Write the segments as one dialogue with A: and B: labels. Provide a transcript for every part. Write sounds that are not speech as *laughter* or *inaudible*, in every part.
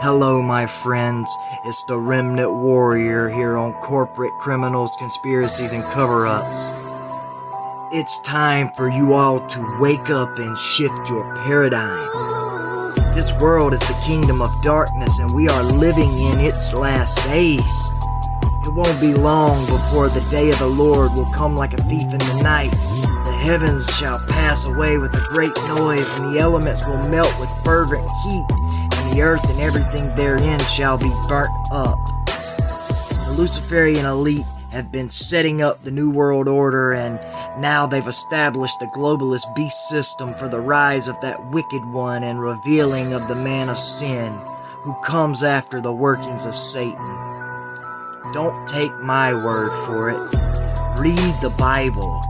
A: Hello, my friends. It's the Remnant Warrior here on Corporate Criminals, Conspiracies, and Cover Ups. It's time for you all to wake up and shift your paradigm. This world is the kingdom of darkness, and we are living in its last days. It won't be long before the day of the Lord will come like a thief in the night. The heavens shall pass away with a great noise, and the elements will melt with fervent heat, the earth and everything therein shall be burnt up. The Luciferian elite have been setting up the New World Order, and now they've established the globalist beast system for the rise of that wicked one and revealing of the man of sin who comes after the workings of Satan. Don't take my word for it. Read the Bible,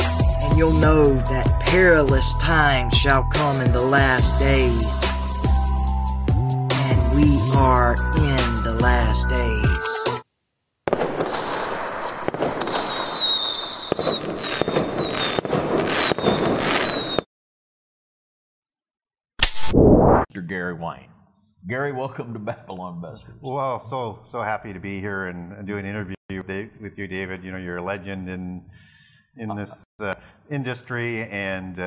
A: and you'll know that perilous times shall come in the last days. And we are in the last days.
B: Mr. Gary Wayne. Gary, welcome to Babylon Busters.
C: Well, so so happy to be here and, and do an interview with with you, David. You know, you're a legend in in this uh, industry, and uh,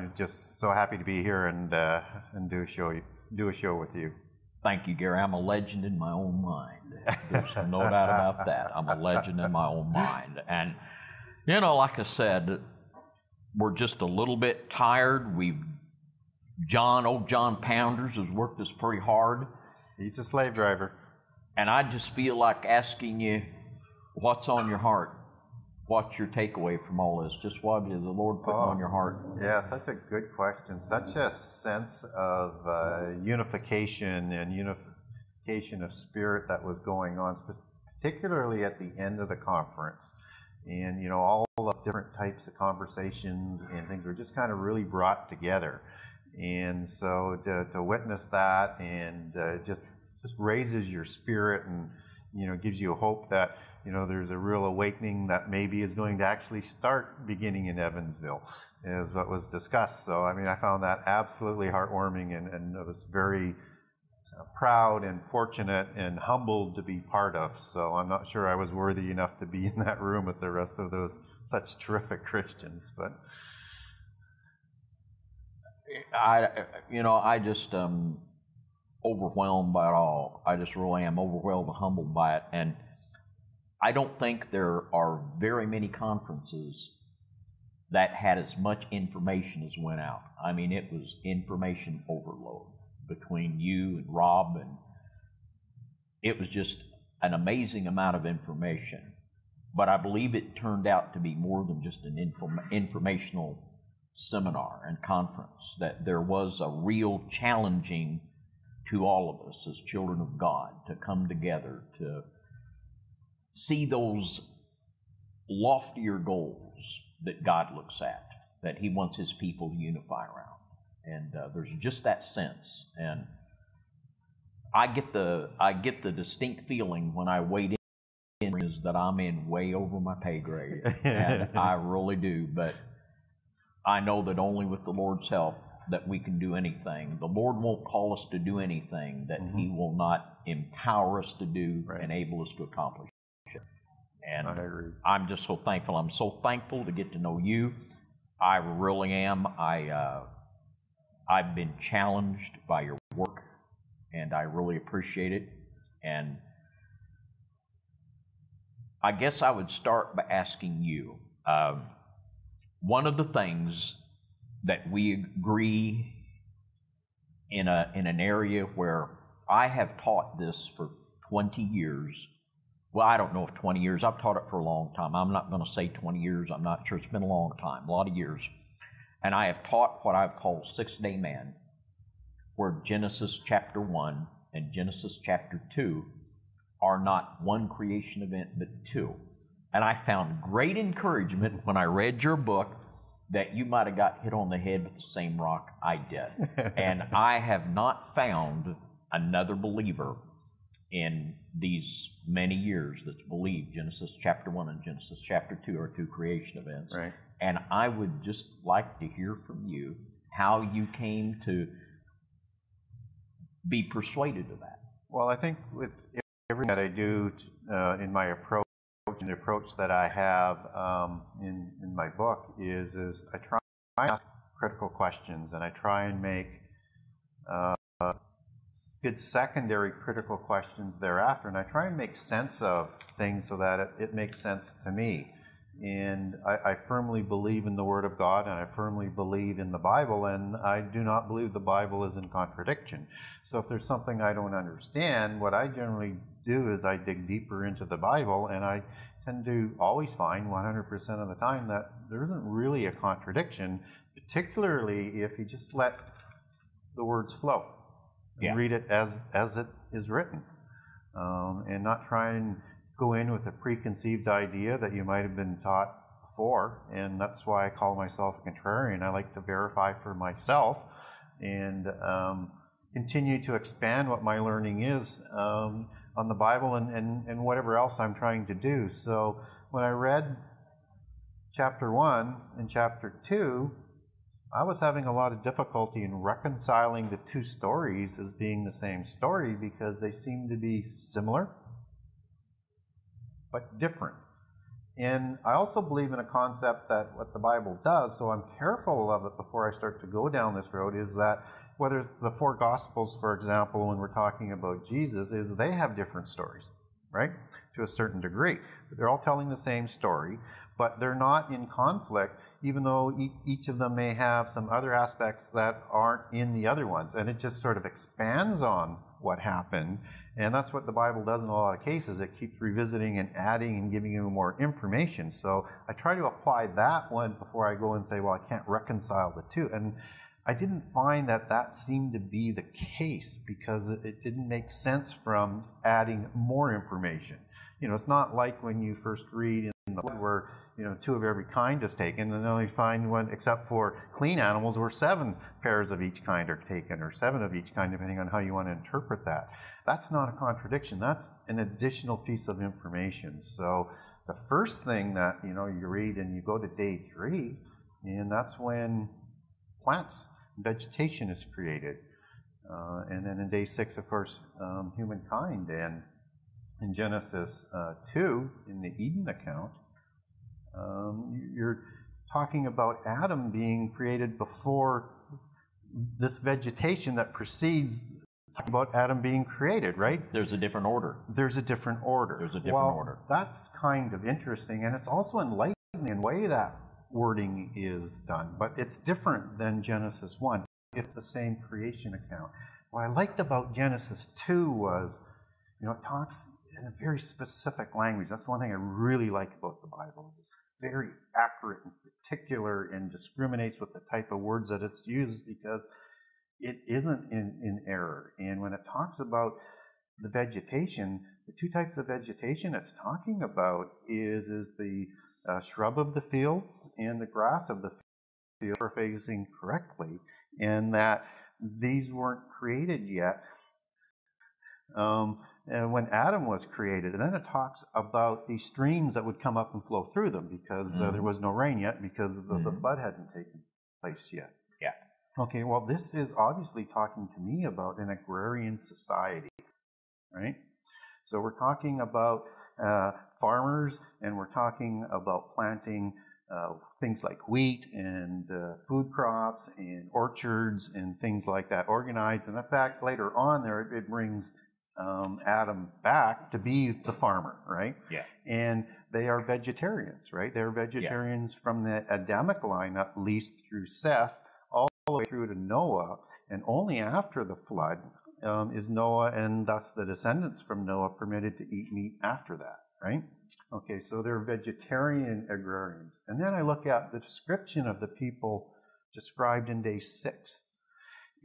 C: I'm just so happy to be here and uh, and do a show do a show with you.
B: Thank you, Gary. I'm a legend in my own mind. There's no doubt about that. I'm a legend in my own mind. And, you know, like I said, we're just a little bit tired. We've, John, old John Pounders, has worked us pretty hard.
C: He's a slave driver.
B: And I just feel like asking you, what's on your heart? What's your takeaway from all this? Just what is the Lord putting on your heart?
C: Yeah, such a good question. Such a sense of uh, unification and unification of spirit that was going on, particularly at the end of the conference. And, you know, all the different types of conversations and things were just kind of really brought together. And so to, to witness that and uh, just just raises your spirit and you know gives you hope that you know there's a real awakening that maybe is going to actually start beginning in Evansville, is what was discussed. So I mean, I found that absolutely heartwarming, and, and I was very uh, proud and fortunate and humbled to be part of. So I'm not sure I was worthy enough to be in that room with the rest of those such terrific Christians, but.
B: I, you know, I just um, overwhelmed by it all. I just really am overwhelmed and humbled by it. And I don't think there are very many conferences that had as much information as went out. I mean, it was information overload between you and Rob, and it was just an amazing amount of information. But I believe it turned out to be more than just an inform- informational seminar and conference, that there was a real challenging to all of us as children of God to come together to see those loftier goals that God looks at, that He wants His people to unify around. And uh, there's just that sense. And I get the I get the distinct feeling when I wade in is that I'm in way over my pay grade, *laughs* and I really do. But I know that only with the Lord's help that we can do anything. The Lord won't call us to do anything that He will not empower us to do
C: Right.
B: and able us to accomplish. And
C: I agree.
B: I'm just so thankful. I'm so thankful to get to know you. I really am. I uh, I've been challenged by your work, and I really appreciate it. And I guess I would start by asking you. Um, one of the things that we agree in a in an area where I have taught this for 20 years. Well, I don't know if 20 years. I've taught it for a long time. I'm not going to say 20 years. I'm not sure. It's been a long time, a lot of years. And I have taught what I've called Six Day Man, where Genesis chapter 1 and Genesis chapter 2 are not one creation event, but two. And I found great encouragement when I read your book that you might have got hit on the head with the same rock I did. *laughs* and I have not found another believer in these many years that's believed Genesis chapter 1 and Genesis chapter 2 are two creation events.
C: Right.
B: And I would just like to hear from you how you came to be persuaded of that?
C: Well, I think with everything that I do uh, in my approach, and the approach that I have um, in, in my book is, is I try to ask critical questions and I try and make uh, good secondary critical questions thereafter. And I try and make sense of things so that it, it makes sense to me. And I, I, firmly believe in the Word of God and I firmly believe in the Bible, and I do not believe the Bible is in contradiction. So if there's something I don't understand, what I generally do is I dig deeper into the Bible, and I tend to always find 100% of the time that there isn't really a contradiction, particularly if you just let the words flow
B: Yeah.
C: read it as, as it is written, um, and not try and go in with a preconceived idea that you might have been taught before. And that's why I call myself a contrarian. I like to verify for myself and um, continue to expand what my learning is um, on the Bible and, and, and whatever else I'm trying to do. So when I read chapter 1 and chapter 2, I was having a lot of difficulty in reconciling the two stories as being the same story because they seem to be similar but different. And I also believe in a concept that what the Bible does, so I'm careful of it before I start to go down this road, is that whether the four Gospels, for example, when we're talking about Jesus, is they have different stories, right? To a certain degree. They're all telling the same story, but they're not in conflict, even though each of them may have some other aspects that aren't in the other ones. And it just sort of expands on what happened. And that's what the Bible does in a lot of cases. It keeps revisiting and adding and giving you more information. So I try to apply that one before I go and say, well, I can't reconcile the two. And I didn't find that that seemed to be the case because it didn't make sense from adding more information. You know, it's not like when you first read in the Bible where you know two of every kind is taken, and then you find one except for clean animals where seven pairs of each kind are taken, or seven of each kind, depending on how you want to interpret that. That's not a contradiction. That's an additional piece of information. So the first thing that you know you read and you go to day three, and that's when plants, and vegetation is created. Uh, and then in day six, of course, um, humankind. And in Genesis uh, 2, in the Eden account, um, you're talking about Adam being created before this vegetation that precedes talking about Adam being created, right?
B: There's a different order.
C: There's a different order.
B: There's a different
C: well,
B: order.
C: That's kind of interesting, and it's also enlightening in the way that wording is done, but it's different than Genesis 1. It's the same creation account. What I liked about Genesis 2 was, you know, it talks in a very specific language. That's one thing I really like about the Bible. It's very accurate and particular and discriminates with the type of words that it's used because it isn't in, in error. And when it talks about the vegetation, the two types of vegetation it's talking about is, is the uh, shrub of the field and the grass of the field, paraphrasing correctly, and that these weren't created yet. Um, and when Adam was created, and then it talks about the streams that would come up and flow through them because uh, there
B: Mhm.
C: was no rain yet because the, the
B: Mhm.
C: flood hadn't taken place yet.
B: Yeah.
C: Okay, well, this is obviously talking to me about an agrarian society, right? So we're talking about uh, farmers and we're talking about planting uh, things like wheat and uh, food crops and orchards and things like that organized. And in fact, later on there, it brings um, Adam back to be the farmer, right?
B: Yeah.
C: And they are vegetarians, right? They're vegetarians from the Adamic line, at least through Seth, all the way through to Noah. And only after the flood um, is Noah and thus the descendants from Noah permitted to eat meat after that, right? Okay, so they're vegetarian agrarians. And then I look at the description of the people described in day six.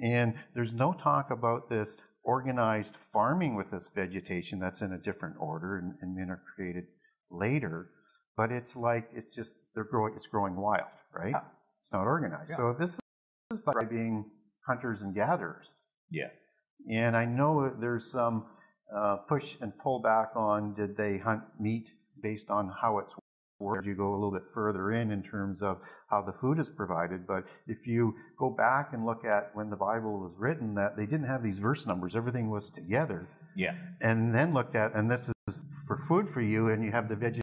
C: And there's no talk about this organized farming with this vegetation that's in a different order and, and men are created later. But it's like it's just they're growing it's growing wild, right?
B: Yeah.
C: It's not organized.
B: Yeah.
C: So this is like being hunters and gatherers.
B: Yeah.
C: And I know there's some uh, push and pull back on did they hunt meat based on how it's as you go a little bit further in in terms of how the food is provided. But if you go back and look at when the Bible was written, that they didn't have these verse numbers, everything was together.
B: Yeah.
C: And then looked at, and this is for food for you, and you have the vegetation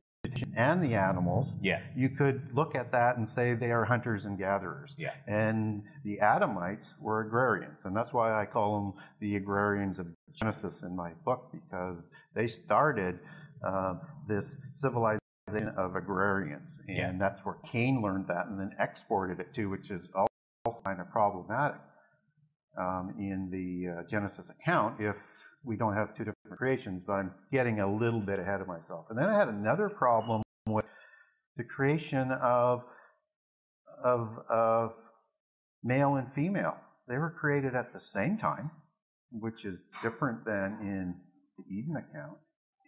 C: and the animals.
B: Yeah.
C: You could look at that and say they are hunters and gatherers.
B: Yeah.
C: And the Adamites were agrarians, and that's why I call them the agrarians of Genesis in my book because they started uh, this civilization of agrarians, and
B: Yeah.
C: that's where Cain learned that and then exported it to, which is also kind of problematic um, in the uh, Genesis account if we don't have two different creations. But I'm getting a little bit ahead of myself. And then I had another problem with the creation of of of male and female. They were created at the same time, which is different than in the Eden account.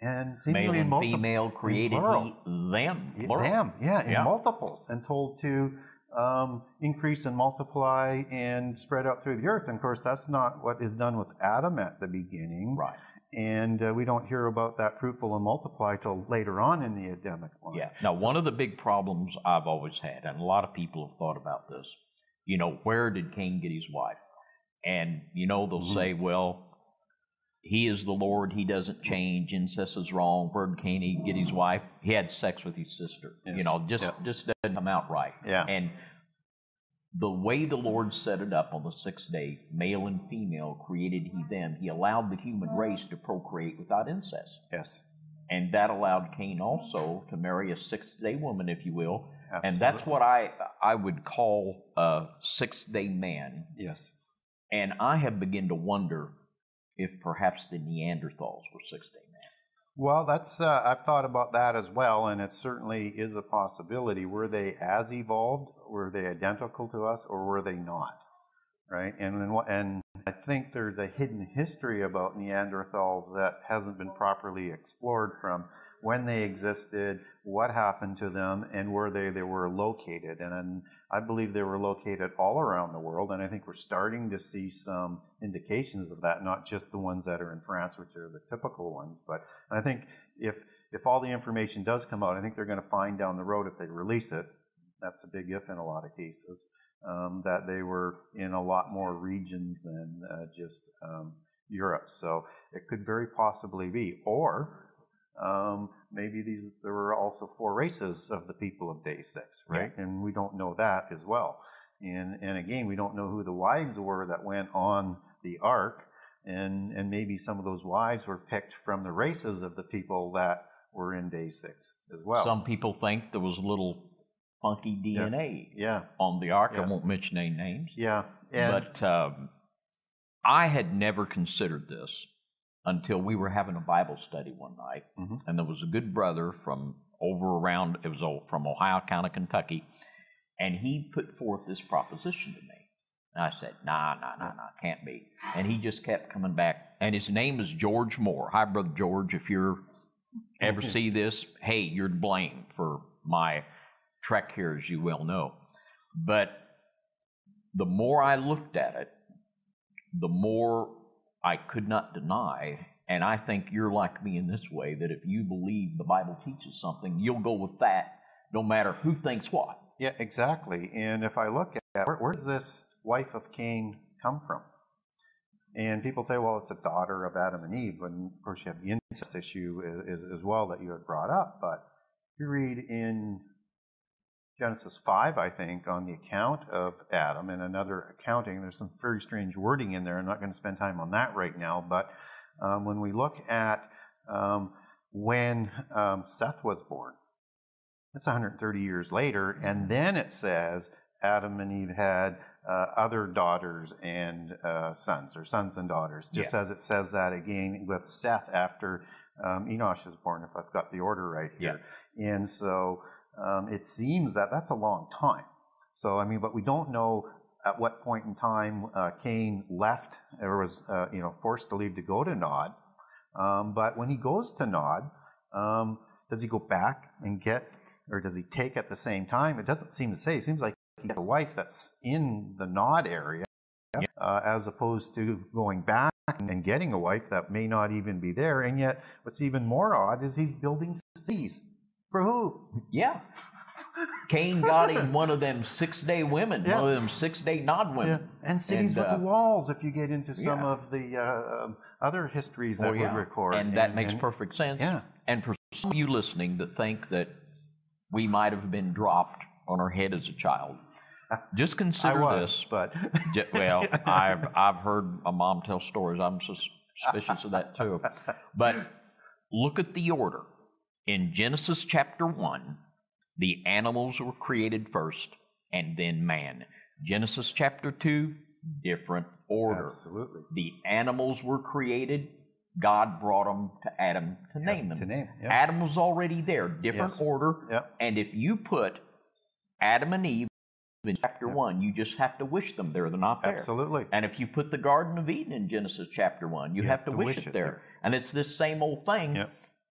C: And seemingly
B: Male and female created
C: plural.
B: them.
C: yeah,
B: plural.
C: Them, yeah, in
B: Yeah.
C: multiples, and told to um, increase and multiply and spread out through the earth. And of course, that's not what is done with Adam at the beginning.
B: Right.
C: And uh, we don't hear about that fruitful and multiply till later on in the Adamic line.
B: Yeah. Now, one of the big problems I've always had, and a lot of people have thought about this, you know, where did Cain get his wife? And, you know, they'll
C: Mhm.
B: say, well, he is the Lord, he doesn't change, incest is wrong. Where Cain he get his wife? He had sex with his sister. You know, just,
C: Yeah.
B: just doesn't come out right.
C: Yeah.
B: And the way the Lord set it up on the sixth day, male and female created he them. He allowed the human race to procreate without incest.
C: Yes.
B: And that allowed Cain also to marry a sixth day woman, if you will. Absolutely. And that's what I, I would call a sixth day man.
C: Yes.
B: And I have begun to wonder if perhaps the Neanderthals were six day man.
C: Well, that's uh, I've thought about that as well, and it certainly is a possibility. Were they as evolved? Were they identical to us, or were they not? Right, and then and I think there's a hidden history about Neanderthals that hasn't been properly explored from when they existed, what happened to them, and where they, they were located. And, and I believe they were located all around the world, and I think we're starting to see some indications of that, not just the ones that are in France, which are the typical ones, but I think if if all the information does come out, I think they're going to find down the road if they release it. That's a big if in a lot of cases. Um, that they were in a lot more regions than uh, just um, Europe. So it could very possibly be, or um, maybe these there were also four races of the people of day six, right? And we don't know that as well. And and again, we don't know who the wives were that went on the ark and and maybe some of those wives were picked from the races of the people that were in day six as well.
B: Some people think there was a little funky DNA
C: yeah,
B: on the ark.
C: Yeah.
B: I won't mention any names.
C: yeah, and
B: But um, I had never considered this until we were having a Bible study one night,
C: Mhm.
B: and there was a good brother from over around it was from Ohio County, Kentucky, and he put forth this proposition to me. And I said, "Nah, nah, nah, nah, can't be." And he just kept coming back, and his name is George Moore. Hi, brother George. If you're ever *laughs* see this, hey, you're to blame for my trek here, as you well know. But the more I looked at it, the more I could not deny. And I think you're like me in this way that if you believe the Bible teaches something, you'll go with that no matter who thinks what.
C: yeah, exactly. And if I look at where, where does this wife of Cain come from? And people say, well, it's a daughter of Adam and Eve, and of course you have the incest issue as, as well that you had brought up. But you read in Genesis 5, I think, on the account of Adam and another accounting. There's some very strange wording in there. I'm not going to spend time on that right now. But um, when we look at um, when um, Seth was born, it's 130 years later. And then it says Adam and Eve had uh, other daughters and uh, sons, or sons and daughters, just as it says that again with Seth after um, Enosh is born, if I've got the order right here. And so um, it seems that that's a long time. So, I mean, but we don't know at what point in time uh, Cain left or was, uh, you know, forced to leave to go to Nod. Um, but when he goes to Nod, um, does he go back and get, or does he take at the same time? It doesn't seem to say. It seems like he has a wife that's in the Nod area, uh, as opposed to going back and getting a wife that may not even be there. And yet, what's even more odd is he's building cities For who?
B: Yeah. *laughs* Cain got him one of them six day women,
C: Yeah.
B: one of them six day nod women.
C: And cities
B: And,
C: with
B: uh,
C: walls, if you get into some
B: yeah.
C: of the uh, other histories that
B: Oh,
C: we record.
B: And that makes
C: and-
B: perfect sense.
C: Yeah.
B: And for some of you listening that think that we might have been dropped on our head as a child, *laughs* just consider
C: was,
B: this.
C: but
B: Well, *laughs* I've I've heard my mom tell stories. I'm suspicious of that too. But look at the order. In Genesis chapter one, the animals were created first, and then man. Genesis chapter two, different order.
C: absolutely.
B: The animals were created. God brought them to Adam to
C: Yes,
B: name them.
C: to name, yeah.
B: Adam was already there, different
C: Yes.
B: order.
C: Yep.
B: And if you put Adam and Eve in chapter one, you just have to wish them there. They're not there.
C: Absolutely.
B: And if you put the Garden of Eden in Genesis chapter one, you, have, to, wish, it, there. And it's this same old thing.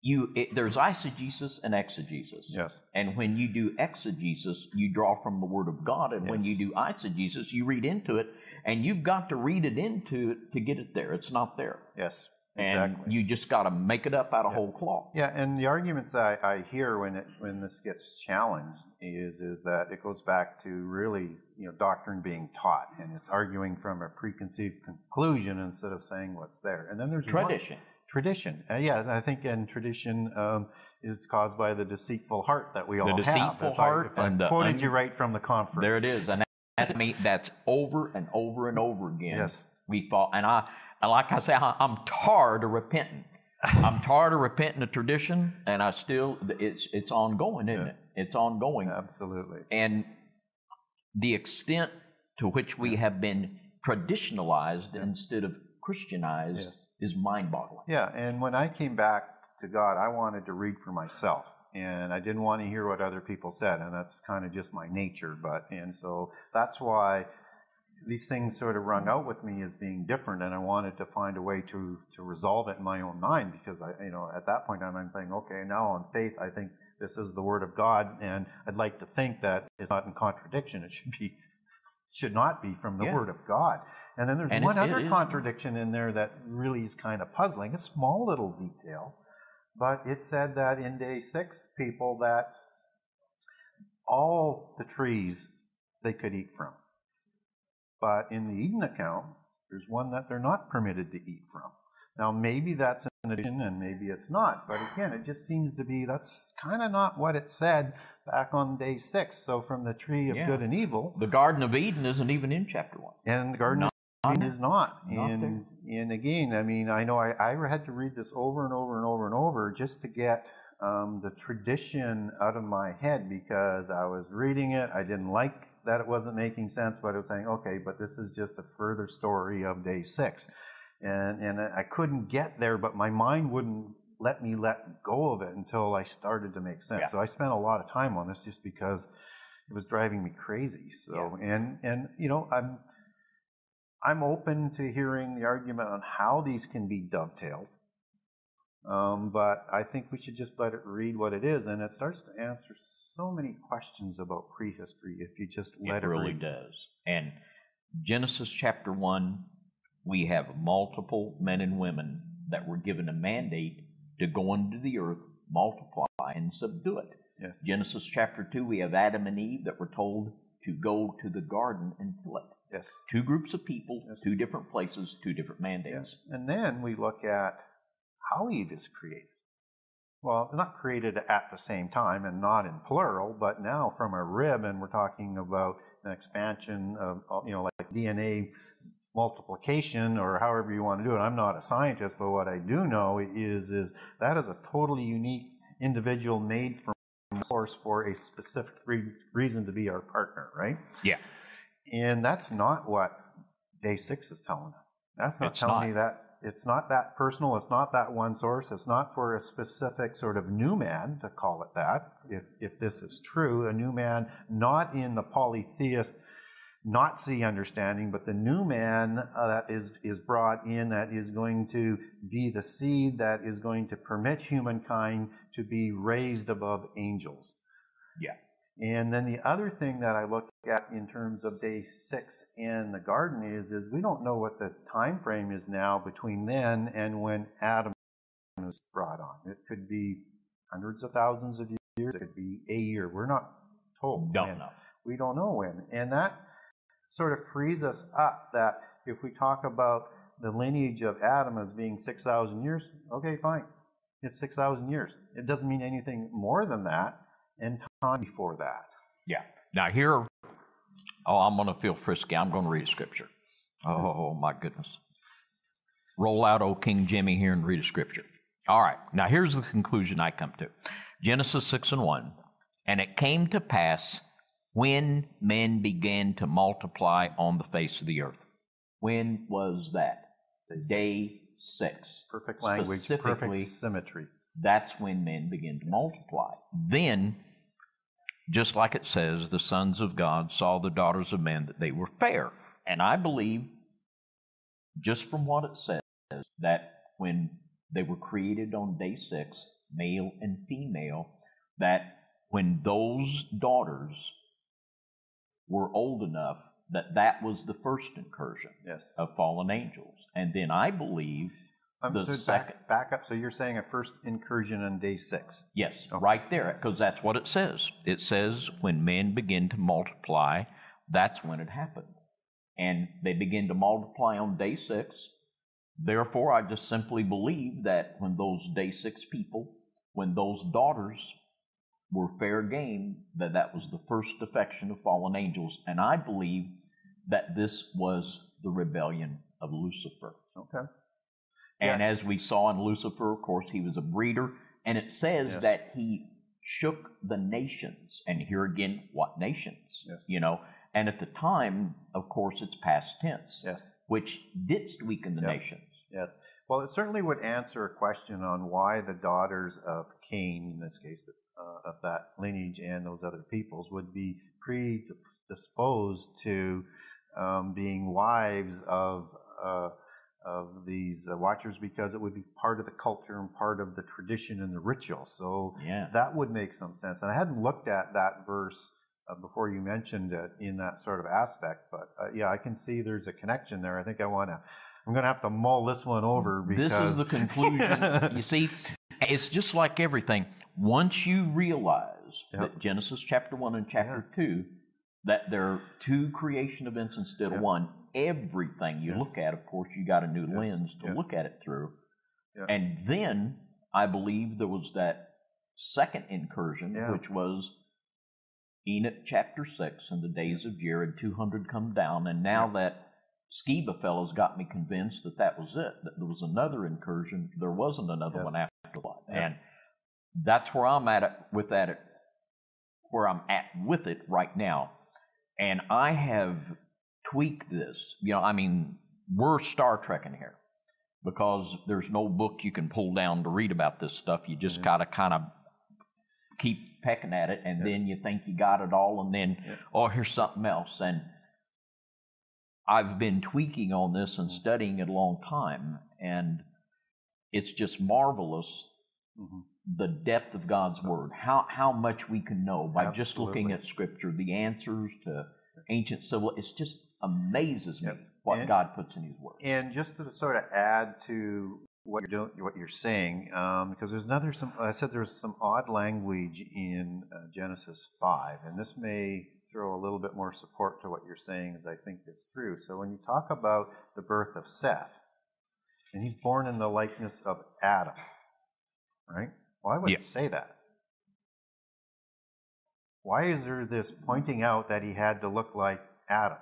B: You it, there's eisegesis and exegesis.
C: Yes.
B: And when you do exegesis, you draw from the Word of God. And when you do eisegesis, you read into it. And you've got to read it into it to get it there. It's not there.
C: Yes.
B: And
C: Exactly.
B: you just got to make it up out of whole cloth.
C: Yeah, and the arguments that I, I hear when it when this gets challenged is is that it goes back to really you know doctrine being taught, and it's arguing from a preconceived conclusion instead of saying what's there. And then there's one-
B: Tradition.
C: uh, yeah, I think and tradition um, is caused by the deceitful heart that we all have.
B: deceitful heart
C: I,
B: and
C: I quoted
B: un-
C: you right from the conference.
B: There it is, and that, me, that's over and over and over again.
C: Yes.
B: we fall, and I, and like I say, I, I'm tired of repenting. I'm *laughs* tired of repenting the tradition, and I still, it's it's ongoing, isn't
C: Yeah.
B: it? It's ongoing,
C: Absolutely.
B: and the extent to which we have been traditionalized instead of Christianized
C: Yes.
B: Is mind-boggling.
C: Yeah, and when I came back to God, I wanted to read for myself. And I didn't want to hear what other people said, and that's kind of just my nature. But and so that's why these things sort of rung out with me as being different, and I wanted to find a way to to resolve it in my own mind because I, you know, at that point I'm thinking, okay, now on faith, I think this is the Word of God, and I'd like to think that it's not in contradiction. It should be should not be from the
B: Yeah.
C: Word of God. And then there's
B: And
C: one
B: it
C: other contradiction in there that really is kind of puzzling. A small little detail, but it said that in day six, people that all the trees they could eat from. But in the Eden account, there's one that they're not permitted to eat from. Now, maybe that's an addition and maybe it's not. But again, it just seems to be that's kind of not what it said back on day six. So, from the tree of
B: Yeah.
C: good and evil,
B: The Garden of Eden isn't even in chapter one.
C: and the Garden
B: Not
C: of Eden is not.
B: Not
C: and, and again, I mean, I know I, I had to read this over and over and over and over just to get um, the tradition out of my head because I was reading it. I didn't like that it wasn't making sense, but I was saying, okay, but this is just a further story of day six. And, and I couldn't get there, but my mind wouldn't let me let go of it until I started to make sense.
B: Yeah.
C: So I spent a lot of time on this just because it was driving me crazy. So, and, and, you know, I'm, I'm open to hearing the argument on how these can be dovetailed. Um, but I think we should just let it read what it is, and it starts to answer so many questions about prehistory if you just let it,
B: it really
C: read.
B: does. And Genesis chapter 1, we have multiple men and women that were given a mandate to go into the earth, multiply, and subdue it.
C: Yes.
B: Genesis chapter 2, we have Adam and Eve that were told to go to the garden and till it.
C: Yes.
B: Two groups of people,
C: Yes.
B: two different places, two different mandates.
C: Yes. And then we look at how Eve is created. Well, not created at the same time and not in plural, but now from a rib, and we're talking about an expansion of, of, you know, like DNA multiplication or however you want to do it. I'm not a scientist, but what I do know is is that is a totally unique individual made from source for a specific re- reason to be our partner, right?
B: Yeah.
C: And that's not what day six is telling us. That's not
B: It's
C: telling
B: not.
C: me that it's not that personal. It's not that one source. It's not for a specific sort of new man to call it that. If if this is true, a new man, not in the polytheist Nazi understanding, but the new man uh, that is is brought in that is going to be the seed that is going to permit humankind to be raised above angels.
B: Yeah.
C: And then the other thing that I look at in terms of day six in the garden is, is we don't know what the time frame is now between then and when Adam was brought on. It could be hundreds of thousands of years, it could be a year. We're not told.
B: Don't
C: when.
B: know.
C: We don't know when. And that sort of frees us up that if we talk about the lineage of Adam as being 6,000 years, okay, fine. It's 6,000 years. It doesn't mean anything more than that and time before that.
B: Yeah. Now here, oh, I'm going to feel frisky. I'm going to read a scripture. Oh my goodness. Roll out, old King Jimmy, here and read a scripture. All right. Now here's the conclusion I come to Genesis 6 and 1. And it came to pass when men began to multiply on the face of the earth. When was that? The Day six.
C: Perfect language, perfect symmetry.
B: that's when men begin to multiply. Then, just like it says, the sons of God saw the daughters of men that they were fair. And I believe, just from what it says, that when they were created on day six, male and female, that when those daughters were old enough, that that was the first incursion
C: Yes.
B: of fallen angels. And then I believe
C: Um,
B: the
C: so
B: second.
C: back, back up. So you're saying a first incursion on day six.
B: Yes, right there, because that's what it says. It says when men begin to multiply, that's when it happened. And they begin to multiply on day six. Therefore, I just simply believe that when those day six people, when those daughters were fair game, that that was the first defection of fallen angels. And I believe that this was the rebellion of Lucifer.
C: Okay.
B: And
C: Yeah.
B: as we saw in Lucifer, of course, he was a breeder. And it says
C: Yes.
B: that he shook the nations. And here again, what nations?
C: Yes.
B: You know, and at the time, of course, it's past tense,
C: Yes.
B: which did weaken the
C: Yeah.
B: nations.
C: Yes. Well, it certainly would answer a question on why the daughters of Cain, in this case, uh, of that lineage and those other peoples, would be predisposed to um, being wives of uh, of these uh, watchers because it would be part of the culture and part of the tradition and the ritual. So
B: Yeah.
C: that would make some sense. And I hadn't looked at that verse uh, before you mentioned it in that sort of aspect, but uh, yeah, I can see there's a connection there. I think I want to. I'm going to have to mull this one over because
B: This is the conclusion. *laughs* you see, it's just like everything. Once you realize
C: Yep.
B: that Genesis chapter 1 and chapter 2, that there are two creation events instead of
C: Yep.
B: one, everything you
C: Yes.
B: look at, of course, you got a new
C: Yes.
B: lens to
C: Yep.
B: look at it through. And then I believe there was that second incursion, which was Enoch chapter 6 and the days of Jared, 200 come down. And now that Skiba fellows got me convinced that that was it, that there was another incursion. There wasn't another
C: Yes.
B: one after the flood.
C: Yeah.
B: And that's where I'm at with that, it, where I'm at with it right now. And I have tweaked this. You know, I mean, we're Star Trekking here because there's no book you can pull down to read about this stuff. You just
C: Mhm.
B: got to kind of keep pecking at it, and
C: Yeah.
B: then you think you got it all, and then,
C: Yeah.
B: oh, here's something else. And I've been tweaking on this and
C: Mhm.
B: studying it a long time, and it's just marvelous
C: Mhm.
B: The depth of God's word, how how much we can know by just looking at Scripture, the answers to ancient civil. It just amazes me
C: Yep.
B: what
C: And-
B: God puts in His word.
C: And just to sort of add to what you're doing, what you're saying, um, because there's another some. I said there's some odd language in uh, Genesis five, and this may throw a little bit more support to what you're saying as I think this through. So when you talk about the birth of Seth, and he's born in the likeness of Adam, right? Why would
B: Yeah.
C: it say that? Why is there this pointing out that he had to look like Adam?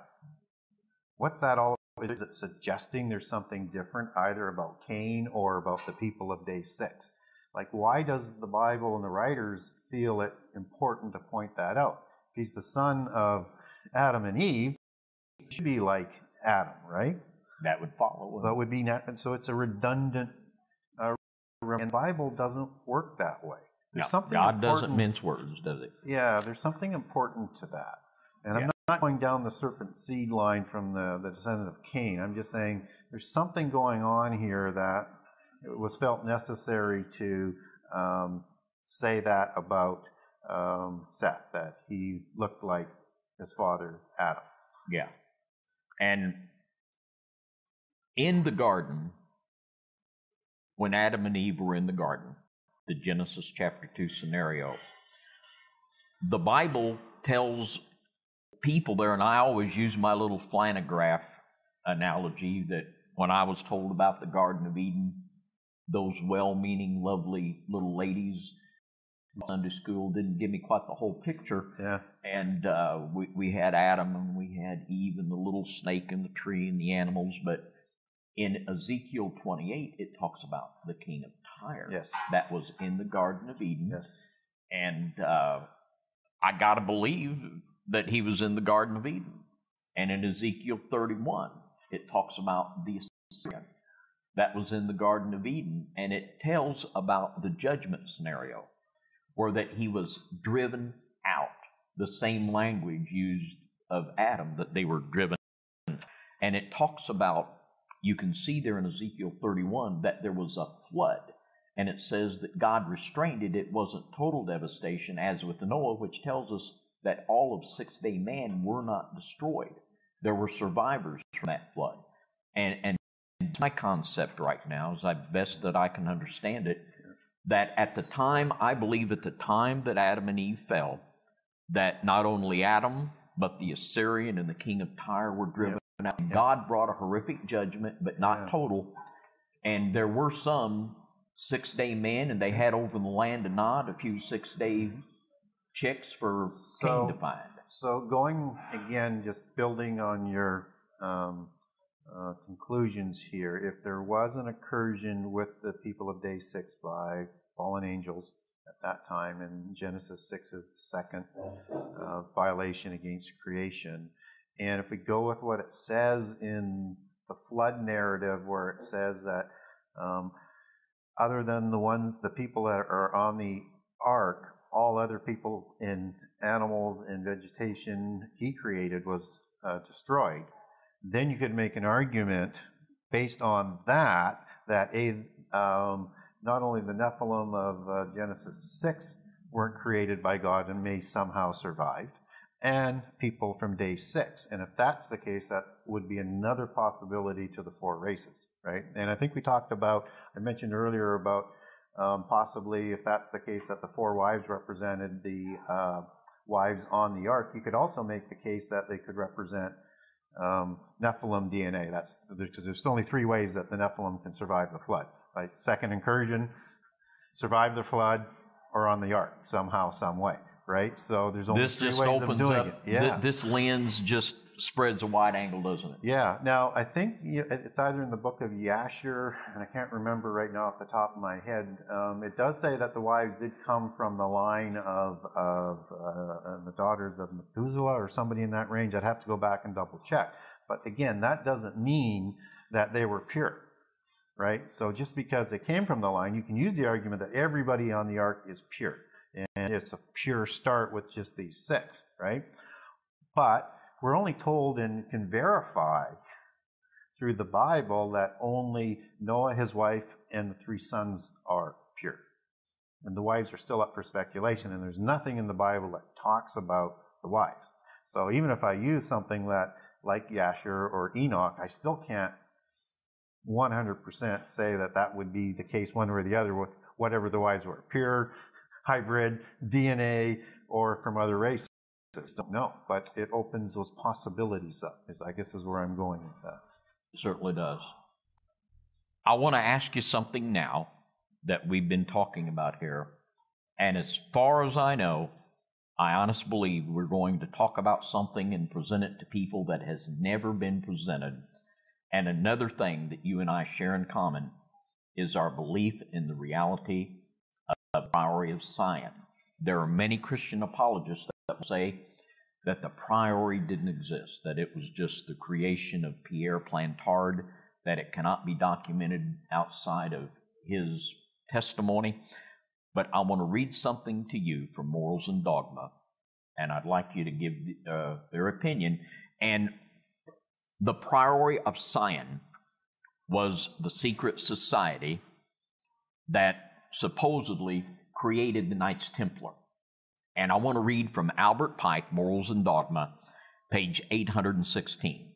C: What's that all? About? Is it suggesting there's something different either about Cain or about the people of day six? Like, why does the Bible and the writers feel it important to point that out? If he's the son of Adam and Eve, he should be like Adam, right?
B: That would follow.
C: That would be not, and so it's a redundant. And the Bible doesn't work that way. There's
B: No,
C: something
B: God doesn't mince words, does it?
C: yeah, there's something important to that. And
B: Yeah.
C: I'm not going down the serpent seed line from the, the descendant of Cain. I'm just saying there's something going on here that it was felt necessary to um, say that about um, Seth, that he looked like his father Adam.
B: Yeah. And in the garden, when Adam and Eve were in the garden, the Genesis chapter 2 scenario, the Bible tells people there, and I always use my little flannelgraph analogy that when I was told about the Garden of Eden, those well meaning, lovely little ladies Sunday school didn't give me quite the whole picture.
C: Yeah.
B: And uh, we, we had Adam and we had Eve and the little snake in the tree and the animals. But in Ezekiel 28, it talks about the king of Tyre.
C: Yes.
B: That was in the Garden of Eden.
C: Yes.
B: And uh, I got to believe that he was in the Garden of Eden. And in Ezekiel 31, it talks about the Assyrian that was in the Garden of Eden. And it tells about the judgment scenario or that he was driven out. The same language used of Adam, that they were driven. And it talks about, you can see there in Ezekiel 31 that there was a flood. And it says that God restrained it. It wasn't total devastation, as with Noah, which tells us that all of six day man were not destroyed. There were survivors from that flood. And, and my concept right now, as I best that I can understand it, that at the time, I believe at the time that Adam and Eve fell, that not only Adam, but the Assyrian and the king of Tyre were driven out. God brought a horrific judgment, but not yeah. total. And there were some six day men, and they had over the land of Nod a few six day chicks for so, Cain to find.
C: So, going again, just building on your um, uh, conclusions here. If there was an incursion with the people of day six by fallen angels at that time, and Genesis 6 is the second uh, violation against creation. And if we go with what it says in the flood narrative, where it says that um, other than the ones, the people that are on the ark, all other people in animals and vegetation he created was uh, destroyed then you could make an argument based on that that a um, not only the Nephilim of uh, Genesis 6 weren't created by God and may somehow survived, and people from day six. And if that's the case, that would be another possibility to the four races, right? And I think we talked about, I mentioned earlier about um, possibly, if that's the case, that the four wives represented the uh, wives on the ark. You could also make the case that they could represent um, Nephilim DNA. That's because there's only three ways that the Nephilim can survive the flood: like second incursion, survive the flood, or on the ark somehow, some way. Right. So there's only
B: this
C: three
B: just
C: ways
B: opens
C: of doing
B: up,
C: it. Yeah.
B: Th- this lens just spreads a wide angle, doesn't it?
C: Yeah. Now, I think it's either in the book of Yashar, and I can't remember right now off the top of my head. Um, it does say that the wives did come from the line of, of uh, the daughters of Methuselah or somebody in that range. I'd have to go back and double check. But again, that doesn't mean that they were pure. Right? So just because they came from the line, you can use the argument that everybody on the ark is pure. And it's a pure start with just these six, right? But we're only told and can verify through the Bible that only Noah, his wife, and the three sons are pure. And the wives are still up for speculation, and there's nothing in the Bible that talks about the wives. So even if I use something that, like Yasher or Enoch, I still can't 100% say that that would be the case one way or the other with whatever the wives were pure, hybrid, DNA, or from other races don't know, but it opens those possibilities up. Is I guess is where I'm going with that.
B: It certainly does. I want to ask you something now that we've been talking about here, and as far as I know, I honestly believe we're going to talk about something and present it to people that has never been presented. And another thing that you and I share in common is our belief in the reality of Sion. There are many Christian apologists that say that the Priory didn't exist, that it was just the creation of Pierre Plantard, that it cannot be documented outside of his testimony. But I want to read something to you from Morals and Dogma, and I'd like you to give uh, their opinion. And the Priory of Sion was the secret society that supposedly created the Knights Templar. And I want to read from Albert Pike, Morals and Dogma, page 816,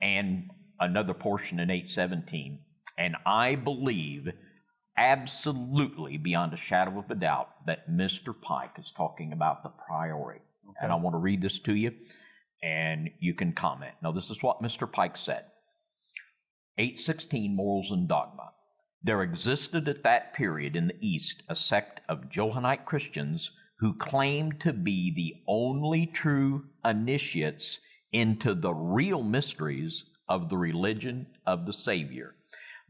B: and another portion in 817. And I believe absolutely beyond a shadow of a doubt that Mr. Pike is talking about the Priory. Okay. And I want to read this to you and you can comment. Now, this is what Mr. Pike said 816 Morals and Dogma. There existed at that period in the East a sect of Johannite Christians who claimed to be the only true initiates into the real mysteries of the religion of the Savior.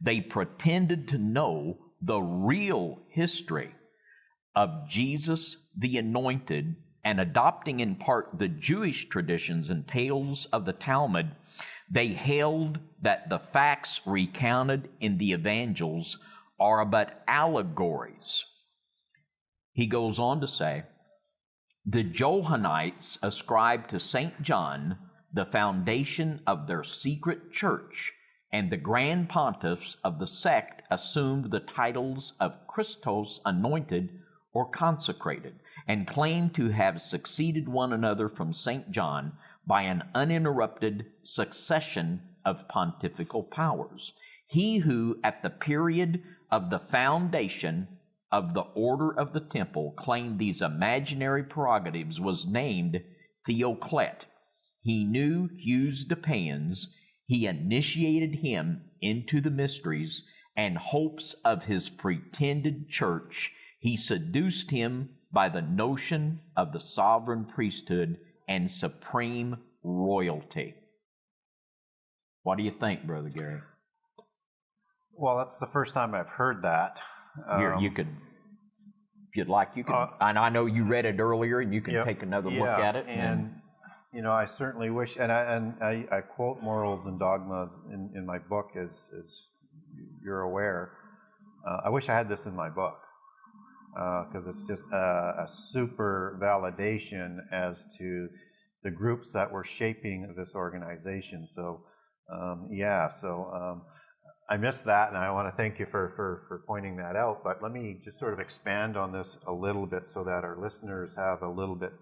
B: They pretended to know the real history of Jesus the Anointed and adopting in part the Jewish traditions and tales of the Talmud, they held that the facts recounted in the evangels are but allegories. He goes on to say, the Johannites ascribed to St. John the foundation of their secret church, and the grand pontiffs of the sect assumed the titles of Christos anointed or consecrated, and claimed to have succeeded one another from St. John by an uninterrupted succession of pontifical powers. He who, at the period of the foundation of the order of the temple, claimed these imaginary prerogatives was named Theoclet. He knew Hugues de Payens. He initiated him into the mysteries and hopes of his pretended church he seduced him by the notion of the sovereign priesthood and supreme royalty. What do you think, Brother Gary?
C: Well, that's the first time I've heard that.
B: Here, um, you could, if you'd like, you can. Uh, and I know you read it earlier, and you can yep, take another yeah, look at it.
C: And, and, you know, I certainly wish, and I, and I, I quote morals and dogmas in, in my book, as, as you're aware. Uh, I wish I had this in my book because uh, it's just a, a, super validation as to the groups that were shaping this organization. So, um, yeah, so um, I missed that, and I want to thank you for, for, for pointing that out. But let me just sort of expand on this a little bit so that our listeners have a little bit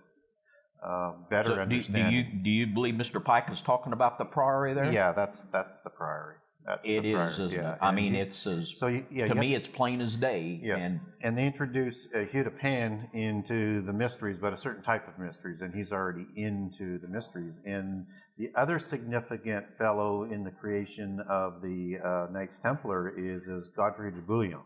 C: uh, better so do, understanding.
B: Do you, do you believe Mr. Pike is talking about the Priory there?
C: Yeah, that's that's the Priory.
B: That's it is, isn't yeah. it? I mean, it's as so you, yeah, to me, it's plain as day.
C: Yes, and, and they introduce uh, Hugh de Payens into the mysteries, but a certain type of mysteries, and he's already into the mysteries. And the other significant fellow in the creation of the uh, Knights Templar is is Godfrey de Bouillon.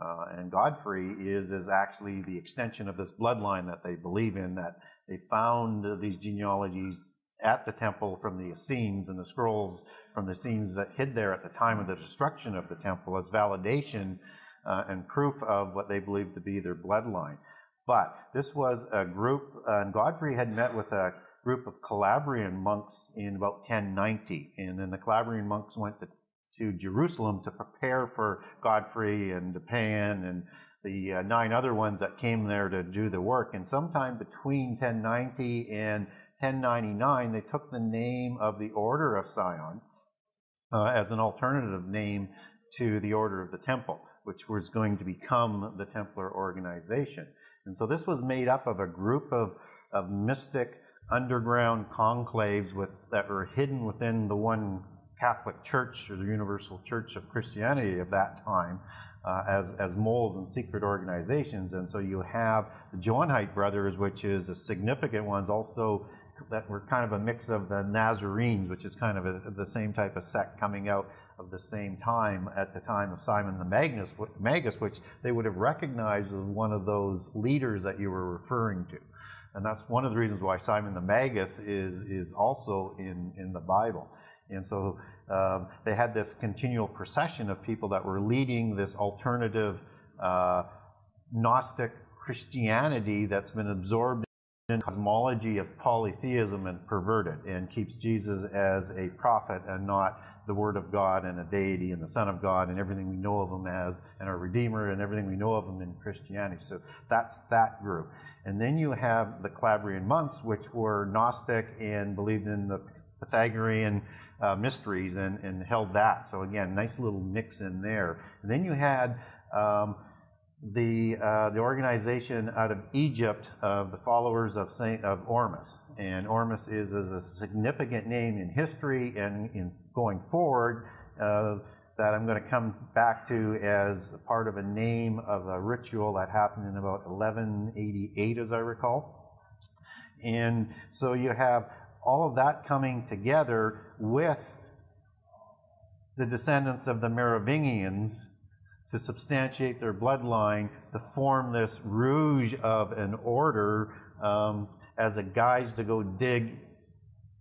C: Uh, and Godfrey is is actually the extension of this bloodline that they believe in. That they found these genealogies at the temple from the Essenes and the scrolls from the Essenes that hid there at the time of the destruction of the temple as validation uh, and proof of what they believed to be their bloodline. But this was a group, uh, and Godfrey had met with a group of Calabrian monks in about 1090, and then the Calabrian monks went to, to Jerusalem to prepare for Godfrey and de Payens and the uh, nine other ones that came there to do the work. And sometime between 1090 and 1099, they took the name of the Order of Sion uh, as an alternative name to the Order of the Temple, which was going to become the Templar organization. And so this was made up of a group of, of mystic underground conclaves with, that were hidden within the one Catholic Church or the Universal Church of Christianity of that time. Uh, as, as moles and secret organizations. And so you have the Johannite Brothers, which is a significant one, also that were kind of a mix of the Nazarenes, which is kind of a, the same type of sect coming out of the same time at the time of Simon the Magus, Magus, which they would have recognized as one of those leaders that you were referring to. And that's one of the reasons why Simon the Magus is, is also in, in the Bible. And so um, they had this continual procession of people that were leading this alternative uh, Gnostic Christianity that's been absorbed cosmology of polytheism and perverted and keeps Jesus as a prophet and not the Word of God and a deity and the Son of God and everything we know of him as and our Redeemer and everything we know of him in Christianity. So that's that group. And then you have the Calabrian monks, which were Gnostic and believed in the Pythagorean uh, mysteries and, and held that. So again, nice little mix in there. And then you had um, the, uh, the organization out of Egypt of the followers of Saint of Ormus. And Ormus is, is a significant name in history and in going forward. Uh, that I'm going to come back to as part of a name of a ritual that happened in about 1188, as I recall. And so you have all of that coming together with the descendants of the Merovingians to substantiate their bloodline to form this rouge of an order um, as a guise to go dig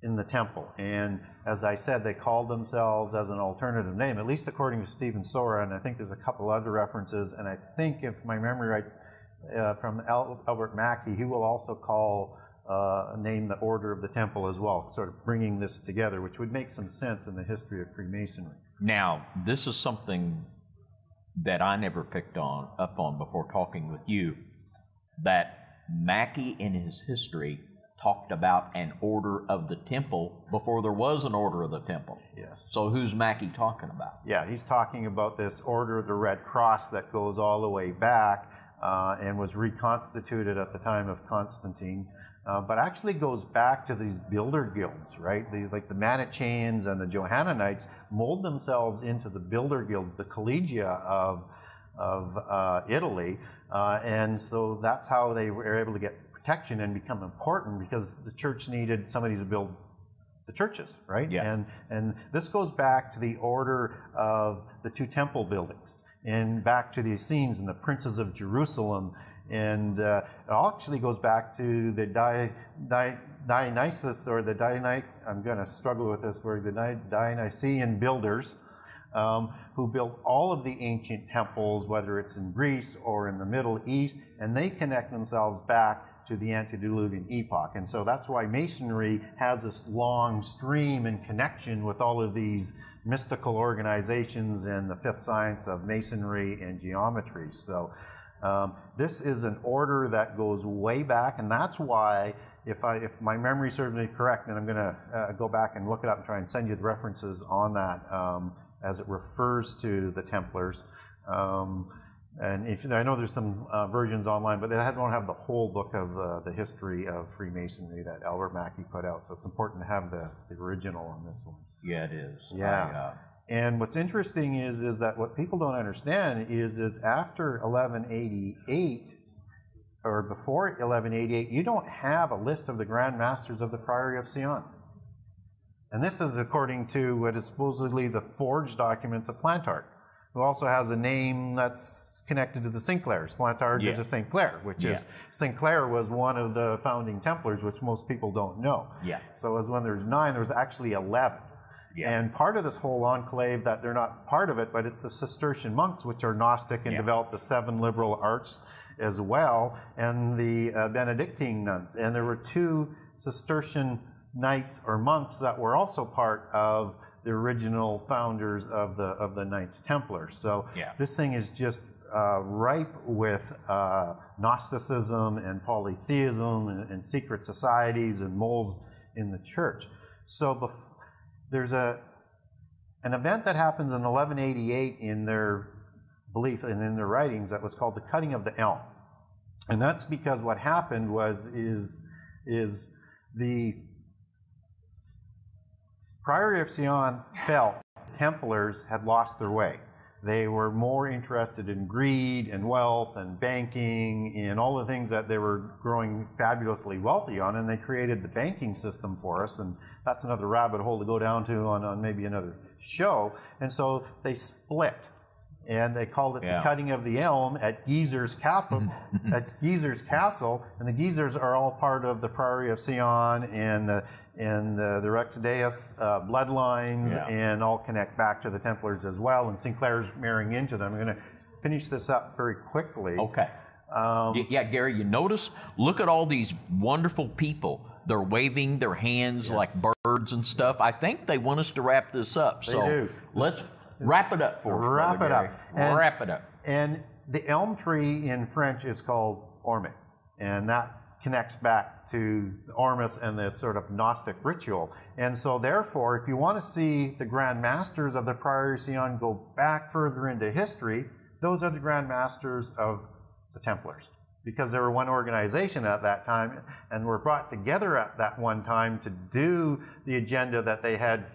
C: in the temple. And as I said, they called themselves as an alternative name, at least according to Steven Sora, and I think there's a couple other references. And I think, if my memory right, uh, from Al- Albert Mackey, he will also call uh, name the Order of the Temple as well, sort of bringing this together, which would make some sense in the history of Freemasonry.
B: Now, this is something that I never picked on up on before talking with you. That Mackey in his history talked about an order of the temple before there was an order of the temple.
C: Yes.
B: So who's Mackey talking about?
C: Yeah, he's talking about this Order of the Red Cross that goes all the way back uh, and was reconstituted at the time of Constantine, uh, but actually goes back to these builder guilds, right? These, like the Manichaeans and the Johannonites mold themselves into the builder guilds, the collegia of, of uh, Italy, uh, and so that's how they were able to get protection and become important because the church needed somebody to build the churches, right?
B: Yeah.
C: And and this goes back to the order of the two temple buildings, and back to the Essenes and the princes of Jerusalem, and uh, it actually goes back to the Di, Di, Dionysus or the Diony. I'm going to struggle with this word. The Dionysian builders. Um, who built all of the ancient temples, whether it's in Greece or in the Middle East, and they connect themselves back to the antediluvian epoch. And so that's why Masonry has this long stream and connection with all of these mystical organizations and the fifth science of Masonry and geometry. So um, this is an order that goes way back, and that's why. If, I, if my memory serves me correct, and I'm going to uh, go back and look it up and try and send you the references on that um, as it refers to the Templars. Um, and if, I know there's some uh, versions online, but they don't have the whole book of uh, the history of Freemasonry that Albert Mackey put out. So it's important to have the, the original on this one.
B: Yeah, it is.
C: Yeah.
B: I, uh,
C: And what's interesting is is that what people don't understand is is after 1188 or before 1188, you don't have a list of the Grand Masters of the Priory of Sion. And this is according to what is supposedly the forged documents of Plantard, who also has a name that's connected to the Sinclairs. Plantard
B: Yeah.
C: is a St. Clair, which
B: Yeah.
C: is St. Clair was one of the founding Templars, which most people don't know.
B: Yeah.
C: So as when there's nine, there was actually 11.
B: Yeah.
C: And part of this whole enclave that they're not part of it, but it's the Cistercian monks, which are Gnostic and
B: Yeah.
C: developed the seven liberal arts as well, and the uh, Benedictine nuns. And there were two Cistercian knights or monks that were also part of the original founders of the of the Knights Templar. So
B: Yeah.
C: this thing is just uh, ripe with uh, Gnosticism and polytheism and, and secret societies and moles in the church. So there's a an event that happens in 1188 in their belief and in their writings that was called the cutting of the elm, and that's because what happened was is is the Priory of Sion felt the Templars had lost their way. They were more interested in greed and wealth and banking and all the things that they were growing fabulously wealthy on, and they created the banking system for us, and that's another rabbit hole to go down to on, on maybe another show. And so they split, and they called it
B: Yeah.
C: the cutting of the elm at Gisors Castle, *laughs* at Gisors Castle, and the Gisors are all part of the Priory of Sion and the and the, the Rex Deus uh, bloodlines,
B: Yeah.
C: and all connect back to the Templars as well. And Sinclair's marrying into them. I'm going to finish this up very quickly.
B: okay.
C: Um,
B: yeah, Gary, you notice? Look at all these wonderful people. They're waving their hands like birds and stuff. I think they want us to wrap this up. so
C: do.
B: let's wrap it up for us.
C: Wrap it up. And-
B: wrap it up.
C: And the elm tree in French is called orme, and that connects back to Ormus and this sort of Gnostic ritual. And so, therefore, if you want to see the Grand Masters of the Priory Sion go back further into history, those are the Grand Masters of the Templars. Because they were one organization at that time and were brought together at that one time to do the agenda that they had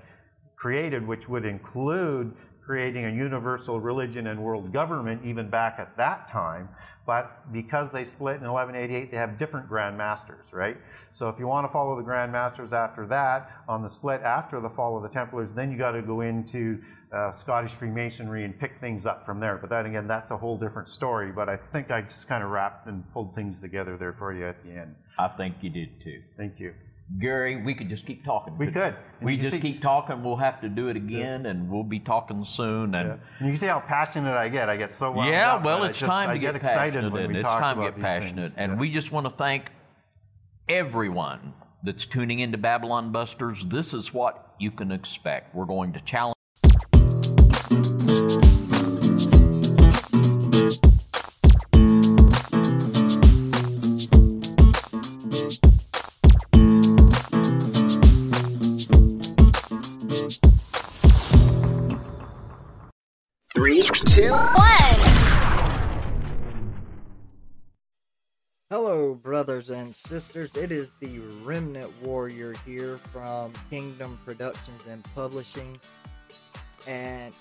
C: created, which would include creating a universal religion and world government even back at that time. But because they split in 1188, they have different Grand Masters, right? So if you want to follow the Grand Masters after that, on the split after the fall of the Templars, then you got to go into uh, Scottish Freemasonry and pick things up from there. But then again, that's a whole different story. But I think I just kind of wrapped and pulled things together there for you at the end.
B: I think you did too.
C: Thank you.
B: Gary, we could just keep talking.
C: We could.
B: We just
C: see-
B: keep talking. We'll have to do it again, and we'll be talking soon. And
C: Yeah. You can see how passionate I get. I get so
B: Yeah,
C: up,
B: well, it's
C: just-
B: time to get,
C: excited
B: passionate,
C: when
B: and
C: we
B: it's
C: talk
B: time to get passionate.
C: things.
B: And
C: Yeah.
B: we just want to thank everyone that's tuning into Babylon Busters. This is what you can expect. We're going to challenge.
D: Three, two, one.
A: Hello, brothers and sisters. It is the Remnant Warrior here from Kingdom Productions and Publishing. And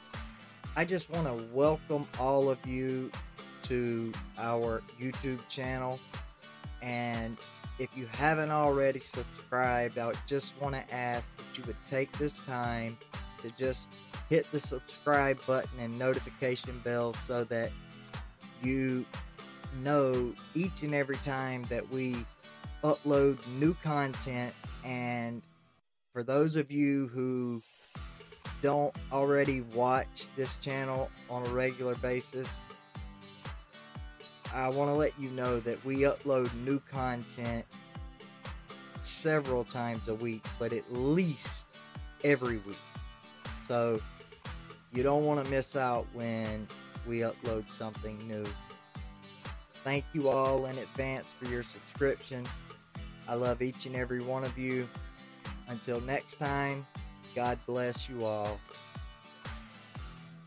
A: I just want to welcome all of you to our YouTube channel. And if you haven't already subscribed, I just want to ask that you would take this time to just hit the subscribe button and notification bell so that you know each and every time that we upload new content. And for those of you who don't already watch this channel on a regular basis, I want to let you know that we upload new content several times a week, but at least every week. So you don't want to miss out when we upload something new. Thank you all in advance for your subscription. I love each and every one of you. Until next time, God bless you all.